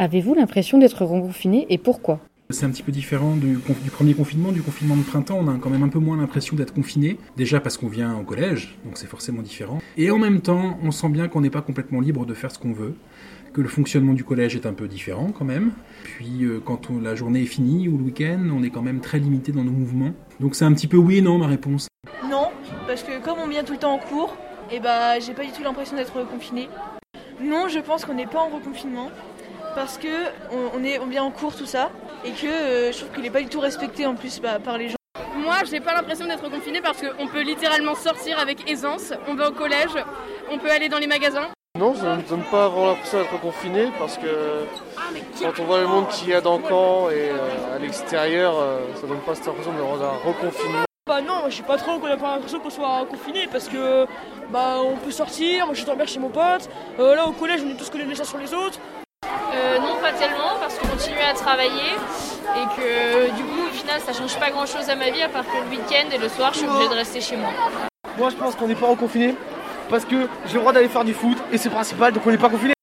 Avez-vous l'impression d'être reconfiné et pourquoi? C'est un petit peu différent du, premier confinement, du confinement de printemps. On a quand même un peu moins l'impression d'être confiné. Déjà parce qu'on vient au collège, donc c'est forcément différent. Et en même temps, on sent bien qu'on n'est pas complètement libre de faire ce qu'on veut, que le fonctionnement du collège est un peu différent quand même. Puis euh, quand la journée est finie ou le week-end, on est quand même très limité dans nos mouvements. Donc c'est un petit peu oui et non ma réponse. Non, parce que comme on vient tout le temps en cours, et eh bah j'ai pas du tout l'impression d'être confiné. Non, je pense qu'on n'est pas en reconfinement parce que on, est, on vient en cours tout ça et que euh, je trouve qu'il n'est pas du tout respecté en plus bah, par les gens. Moi, j'ai pas l'impression d'être confiné parce qu'on peut littéralement sortir avec aisance. On va au collège, on peut aller dans les magasins. Non, ça ne donne pas vraiment l'impression d'être confiné parce que quand on voit le monde qu'il y a dans le camp et euh, à l'extérieur, euh, ça donne pas cette impression d'un reconfinement. Bah non, je sais pas trop qu'on a pas l'impression qu'on soit confiné parce que bah on peut sortir, moi je suis en chez mon pote, là au collège on est tous collés les uns sur les autres, euh, non, pas tellement, parce qu'on continue à travailler et que du coup, au final, ça change pas grand chose à ma vie, à part que le week-end et le soir, je suis obligée de rester chez moi. Moi, je pense qu'on n'est pas reconfiné parce que j'ai le droit d'aller faire du foot et c'est principal, donc on n'est pas confiné.